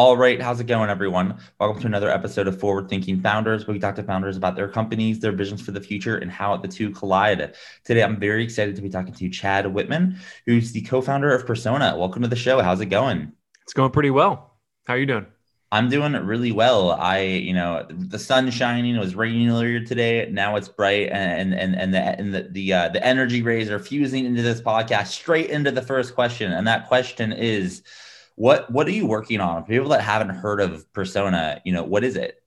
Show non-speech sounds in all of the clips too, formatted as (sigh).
All right, how's it going, everyone? Welcome to another episode of Forward Thinking Founders, where we talk to founders about their companies, their visions for the future, and how the two collide. Today, I'm very excited to be talking to Chad Whitman, who's the co-founder of Persona. Welcome to the show. How's it going? It's going pretty well. How are you doing? I'm doing really well. I, you know, the sun's shining. It was raining earlier today. Now it's bright, and and and the and the the, uh, the energy rays are fusing into this podcast straight into the first question, and that question is what what are you working on? For people that haven't heard of Persona, you know, what is it?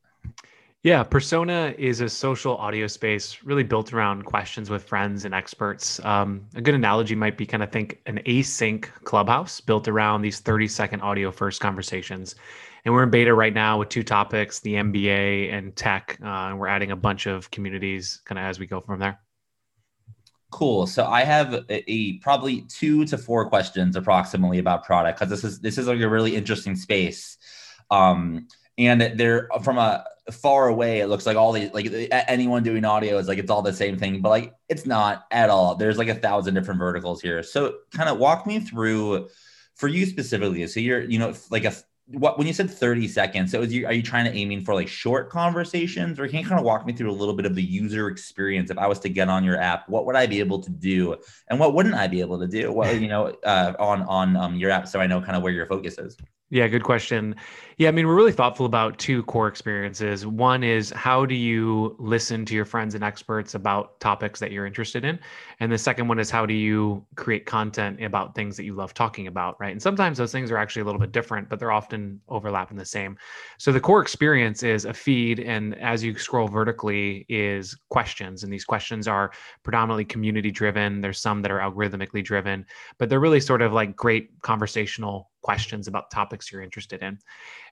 Yeah, Persona is a social audio space really built around questions with friends and experts. Um, a good analogy might be kind of think an async clubhouse built around these 30 second audio first conversations. And we're in beta right now with two topics the NBA and tech. Uh, and we're adding a bunch of communities kind of as we go from there. Cool. So I have a, a, probably two to four questions approximately about product because this is this is like a really interesting space. Um, and they're from a far away. It looks like all these like anyone doing audio is like it's all the same thing, but like it's not at all. There's like a thousand different verticals here. So kind of walk me through for you specifically. So you're you know like a what when you said 30 seconds so is you are you trying to aiming for like short conversations? Or can you kind of walk me through a little bit of the user experience? If i was to get on your app what would i be able to do? And what wouldn't i be able to do? What you know uh, on on um, your app so i know kind of where your focus is yeah, good question. Yeah, I mean, we're really thoughtful about two core experiences. One is how do you listen to your friends and experts about topics that you're interested in? And the second one is how do you create content about things that you love talking about, right? And sometimes those things are actually a little bit different, but they're often overlapping the same. So the core experience is a feed, and as you scroll vertically, is questions. And these questions are predominantly community driven. There's some that are algorithmically driven, but they're really sort of like great conversational questions about topics you're interested in.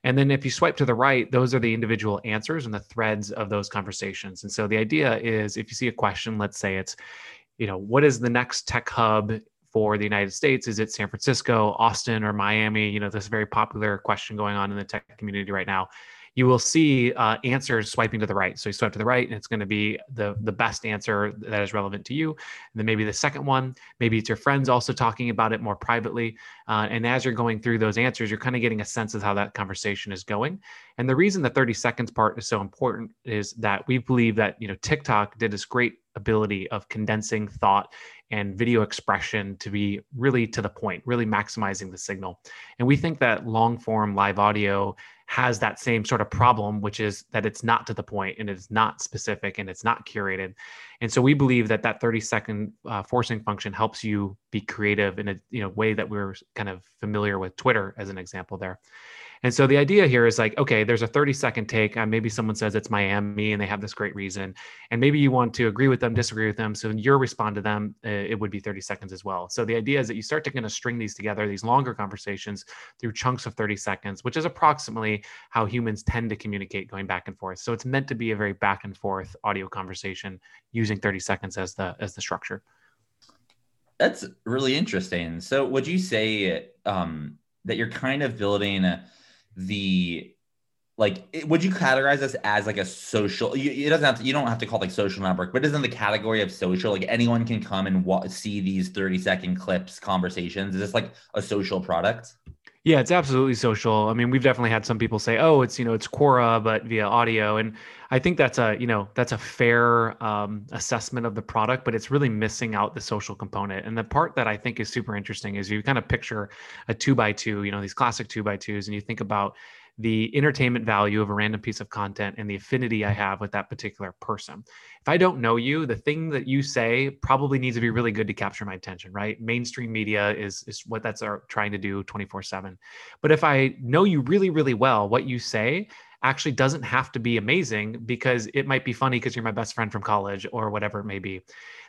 And then if you swipe to the right, those are the individual answers and the threads of those conversations. And so the idea is if you see a question, let's say it's, you know, what is the next tech hub for the United States? Is it San Francisco, Austin, or Miami? You know, this very popular question going on in the tech community right now you will see uh, answers swiping to the right. So you swipe to the right, and it's going to be the the best answer that is relevant to you. And then maybe the second one, maybe it's your friends also talking about it more privately. Uh, and as you're going through those answers, you're kind of getting a sense of how that conversation is going. And the reason the 30 seconds part is so important is that we believe that you know TikTok did this great ability of condensing thought and video expression to be really to the point, really maximizing the signal. And we think that long form live audio has that same sort of problem, which is that it's not to the point and it's not specific and it's not curated. And so we believe that that 30 second uh, forcing function helps you be creative in a you know way that we're kind of familiar with Twitter as an example there. And so the idea here is like, okay, there's a 30 second take. Uh, maybe someone says it's Miami and they have this great reason. And maybe you want to agree with them, disagree with them. So when you respond to them, uh, it would be 30 seconds as well. So the idea is that you start to kind of string these together, these longer conversations through chunks of 30 seconds, which is approximately how humans tend to communicate going back and forth. So it's meant to be a very back and forth audio conversation using 30 seconds as the as the structure. That's really interesting. So would you say um, that you're kind of building a, the like would you categorize this as like a social you, it doesn't have to you don't have to call it like social network but isn't the category of social like anyone can come and wa- see these 30 second clips conversations is this like a social product yeah, it's absolutely social. I mean, we've definitely had some people say, "Oh, it's you know, it's Quora but via audio," and I think that's a you know that's a fair um, assessment of the product, but it's really missing out the social component. And the part that I think is super interesting is you kind of picture a two by two, you know, these classic two by twos, and you think about the entertainment value of a random piece of content and the affinity I have with that particular person. If I don't know you, the thing that you say probably needs to be really good to capture my attention, right? Mainstream media is is what that's trying to do 24/7. But if I know you really really well, what you say actually doesn't have to be amazing because it might be funny because you're my best friend from college or whatever it may be.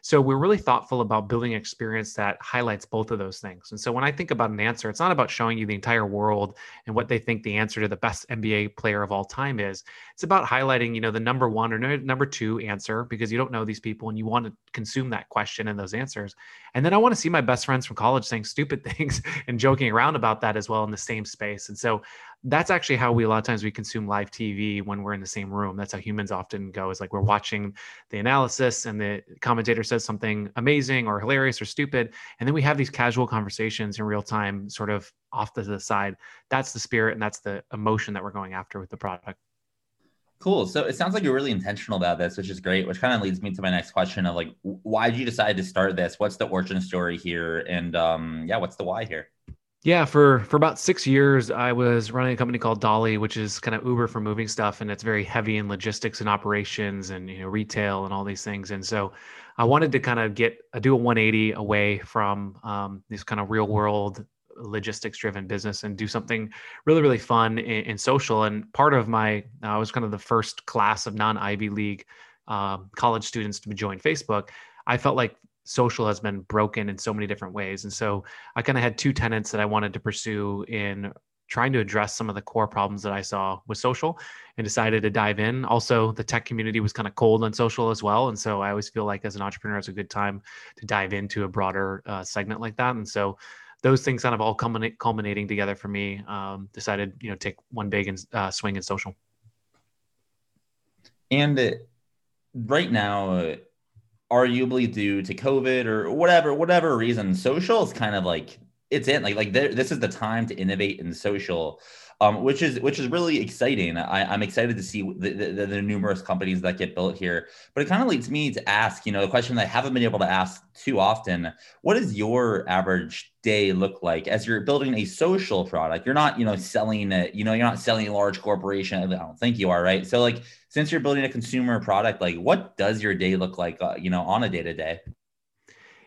So we're really thoughtful about building experience that highlights both of those things. And so when I think about an answer, it's not about showing you the entire world and what they think the answer to the best NBA player of all time is. It's about highlighting, you know, the number one or number two answer because you don't know these people and you want to consume that question and those answers. And then I want to see my best friends from college saying stupid (laughs) things and joking around about that as well in the same space. And so that's actually how we a lot of times we consume live TV when we're in the same room. That's how humans often go is like we're watching the analysis and the commentator says something amazing or hilarious or stupid. And then we have these casual conversations in real time, sort of off to the side. That's the spirit and that's the emotion that we're going after with the product. Cool. So it sounds like you're really intentional about this, which is great, which kind of leads me to my next question of like, why did you decide to start this? What's the origin story here? And um, yeah, what's the why here? Yeah, for for about six years, I was running a company called Dolly, which is kind of Uber for moving stuff, and it's very heavy in logistics and operations and you know retail and all these things. And so, I wanted to kind of get do a 180 away from um, this kind of real world logistics driven business and do something really really fun and, social. And part of my I was kind of the first class of non Ivy League um, college students to join Facebook. I felt like social has been broken in so many different ways. And so I kind of had two tenets that I wanted to pursue in trying to address some of the core problems that I saw with social and decided to dive in. Also, the tech community was kind of cold on social as well. And so I always feel like as an entrepreneur, it's a good time to dive into a broader uh, segment like that. And so those things kind of all culminate, culminating together for me, um, decided, you know, take one big and uh, swing in social. And uh, right now, arguably due to COVID or whatever, whatever reason, social is kind of like it's in like like this is the time to innovate in social. Um, which is which is really exciting. I, am excited to see the, the, the, numerous companies that get built here. But it kind of leads me to ask, you know, the question that I haven't been able to ask too often: What does your average day look like as you're building a social product? You're not, you know, selling it. You know, you're not selling a large corporation. I don't think you are, right? So, like, since you're building a consumer product, like what does your day look like, uh, you know, on a day to day?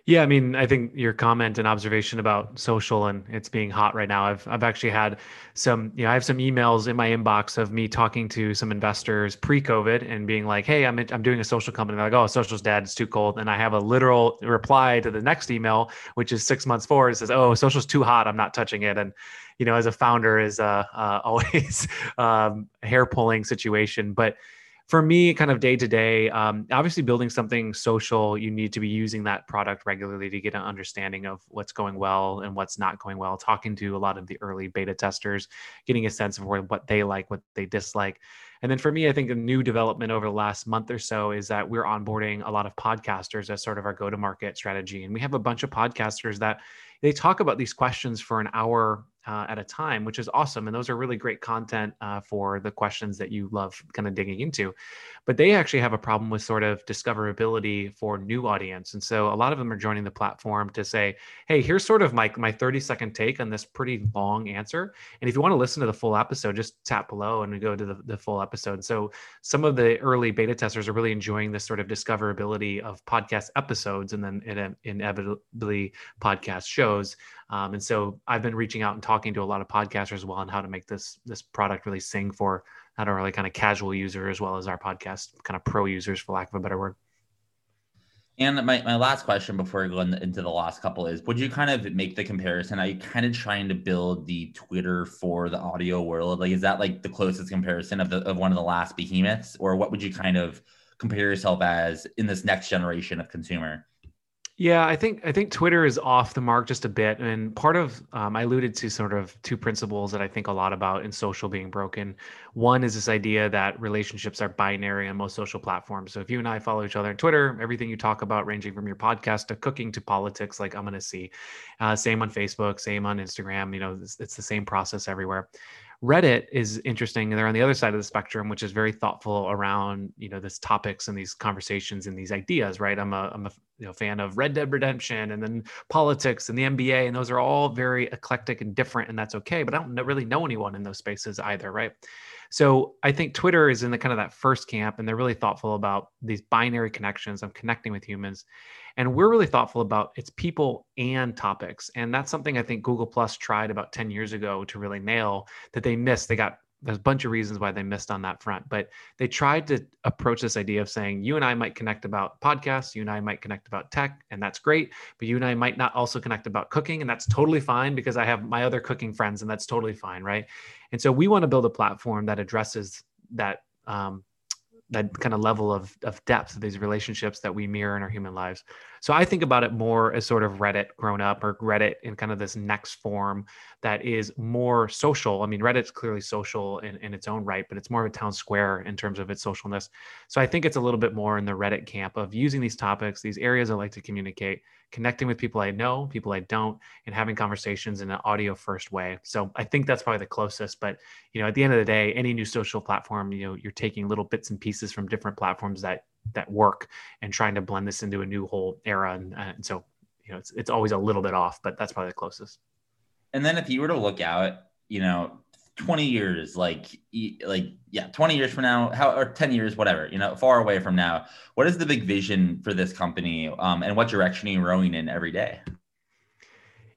Yeah, I mean, I think your comment and observation about social and it's being hot right now. I've I've actually had some, you know, I have some emails in my inbox of me talking to some investors pre-COVID and being like, "Hey, I'm I'm doing a social company." They're like, "Oh, social's dead. It's too cold." And I have a literal reply to the next email, which is six months forward. It says, "Oh, social's too hot. I'm not touching it." And you know, as a founder, is uh, uh, (laughs) always um, hair pulling situation, but for me, kind of day to day, obviously building something social, you need to be using that product regularly to get an understanding of what's going well and what's not going well. Talking to a lot of the early beta testers, getting a sense of what they like, what they dislike. And then for me, I think a new development over the last month or so is that we're onboarding a lot of podcasters as sort of our go to market strategy. And we have a bunch of podcasters that they talk about these questions for an hour uh, at a time, which is awesome. And those are really great content uh, for the questions that you love kind of digging into. But they actually have a problem with sort of discoverability for new audience. And so a lot of them are joining the platform to say, hey, here's sort of my, my 30 second take on this pretty long answer. And if you want to listen to the full episode, just tap below and go to the, the full episode. So some of the early beta testers are really enjoying this sort of discoverability of podcast episodes and then inevitably podcast shows. Um, and so I've been reaching out and talking to a lot of podcasters as well on how to make this this product really sing for not only kind of casual user as well as our podcast kind of pro users, for lack of a better word. And my, my last question before I go into the last couple is would you kind of make the comparison? Are you kind of trying to build the Twitter for the audio world? Like is that like the closest comparison of the of one of the last behemoths? Or what would you kind of compare yourself as in this next generation of consumer? Yeah, I think I think Twitter is off the mark just a bit, and part of um, I alluded to sort of two principles that I think a lot about in social being broken. One is this idea that relationships are binary on most social platforms. So if you and I follow each other on Twitter, everything you talk about, ranging from your podcast to cooking to politics, like I'm going to see. Uh, same on Facebook, same on Instagram. You know, it's, it's the same process everywhere Reddit is interesting. And they're on the other side of the spectrum, which is very thoughtful around you know this topics and these conversations and these ideas. Right? I'm a I'm a you know, fan of Red Dead Redemption and then politics and the NBA, and those are all very eclectic and different, and that's okay. But I don't really know anyone in those spaces either. Right? So I think Twitter is in the kind of that first camp, and they're really thoughtful about these binary connections of connecting with humans. And we're really thoughtful about its people and topics. And that's something I think Google Plus tried about 10 years ago to really nail that they missed. They got there's a bunch of reasons why they missed on that front, but they tried to approach this idea of saying you and I might connect about podcasts, you and I might connect about tech, and that's great. But you and I might not also connect about cooking, and that's totally fine because I have my other cooking friends, and that's totally fine, right? And so we want to build a platform that addresses that um, that kind of level of, of depth of these relationships that we mirror in our human lives. So I think about it more as sort of Reddit grown up or Reddit in kind of this next form that is more social. I mean, Reddit's clearly social in, in its own right, but it's more of a town square in terms of its socialness. So I think it's a little bit more in the Reddit camp of using these topics, these areas I like to communicate, connecting with people I know, people I don't, and having conversations in an audio first way. So I think that's probably the closest. But you know, at the end of the day, any new social platform, you know, you're taking little bits and pieces from different platforms that that work and trying to blend this into a new whole era. And, and so you know, it's it's always a little bit off, but that's probably the closest. And then if you were to look out, you know, 20 years like like yeah 20 years from now how or 10 years whatever you know far away from now what is the big vision for this company um, and what direction are you rowing in every day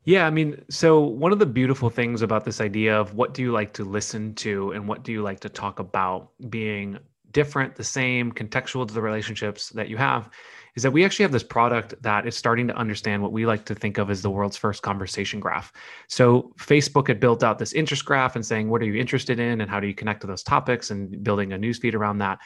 yeah i mean so one of the beautiful things about this idea of what do you like to listen to and what do you like to talk about being different the same contextual to the relationships that you have is that we actually have this product that is starting to understand what we like to think of as the world's first conversation graph. So Facebook had built out this interest graph and saying, what are you interested in and how do you connect to those topics and building a newsfeed around that.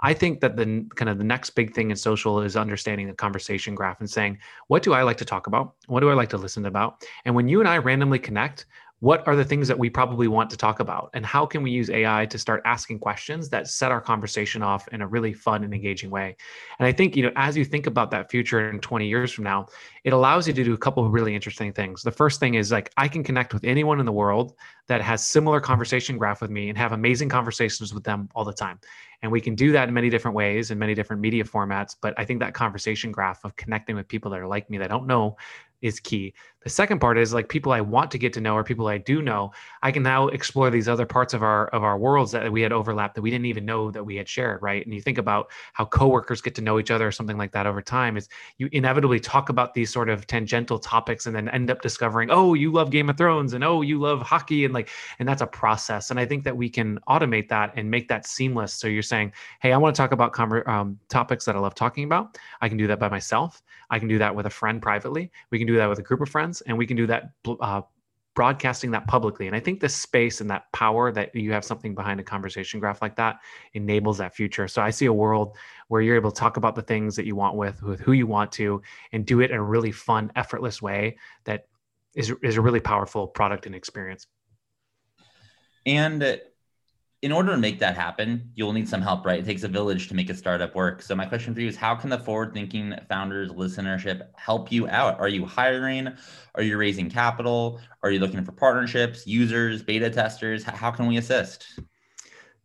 I think that the kind of the next big thing in social is understanding the conversation graph and saying, what do I like to talk about? What do I like to listen about? And when you and I randomly connect, what are the things that we probably want to talk about? And how can we use ai to start asking questions that set our conversation off in a really fun and engaging way? And i think you know as you think about that future in 20 years from now it allows you to do a couple of really interesting things. The first thing is like i can connect with anyone in the world that has similar conversation graph with me and have amazing conversations with them all the time. And we can do that in many different ways in many different media formats but i think that conversation graph of connecting with people that are like me that don't know is key. The second part is like people I want to get to know or people I do know. I can now explore these other parts of our of our worlds that we had overlapped that we didn't even know that we had shared, right? And you think about how coworkers get to know each other or something like that over time is you inevitably talk about these sort of tangential topics and then end up discovering, oh, you love Game of Thrones and oh, you love hockey and like and that's a process. And I think that we can automate that and make that seamless. So you're saying, hey, I want to talk about conver- um, topics that I love talking about. I can do that by myself. I can do that with a friend privately. We can do that with a group of friends, and we can do that uh, broadcasting that publicly. And I think the space and that power that you have something behind a conversation graph like that enables that future. So I see a world where you're able to talk about the things that you want with, with who you want to, and do it in a really fun, effortless way that is, is a really powerful product and experience. And in order to make that happen, you'll need some help, right? It takes a village to make a startup work. So my question for you is how can the forward thinking founders listenership help you out? Are you hiring? Are you raising capital? Are you looking for partnerships, users, beta testers? How can we assist?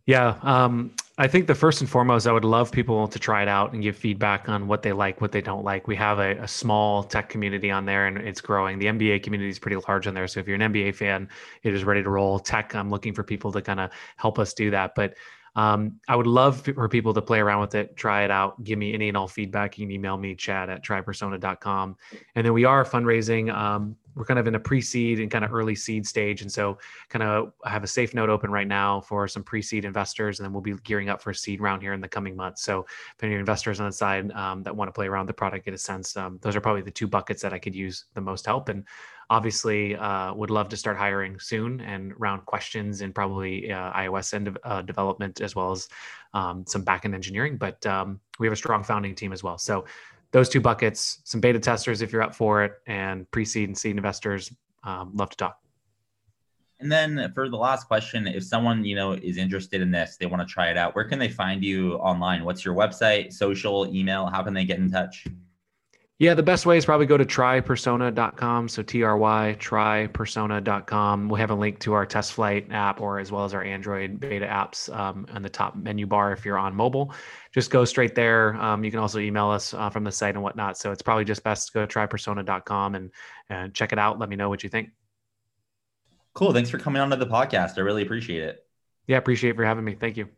Yeah, um, I think the first and foremost, I would love people to try it out and give feedback on what they like, what they don't like. We have a, a, small tech community on there and it's growing. The NBA community is pretty large on there. So if you're an NBA fan, it is ready to roll. Tech, I'm looking for people to kind of help us do that. But um, I would love for people to play around with it, try it out, give me any and all feedback. You can email me, chad at trypersona.com. And then we are fundraising. Um, we're kind of in a pre-seed and kind of early seed stage. And so kind of I have a safe note open right now for some pre-seed investors, and then we'll be gearing up for a seed round here in the coming months. So if any investors on the side um, that want to play around the product, get a sense, um, those are probably the two buckets that I could use the most help. And obviously uh, would love to start hiring soon and round questions and probably uh, iOS end of, uh, development as well as um, some backend engineering. But um, we have a strong founding team as well. So those two buckets, some beta testers if you're up for it, and pre-seed and seed investors. Um, love to talk. And then for the last question, if someone you know is interested in this, they want to try it out. Where can they find you online? What's your website, social, email? How can they get in touch? Yeah, the best way is probably go to trypersona.com. So T R Y, trypersona.com. We have a link to our test flight app or as well as our Android beta apps um, on the top menu bar if you're on mobile. Just go straight there. Um, you can also email us uh, from the site and whatnot. So it's probably just best to go to trypersona.com and, and check it out. Let me know what you think. Cool. Thanks for coming on to the podcast. I really appreciate it. Yeah, appreciate for having me. Thank you.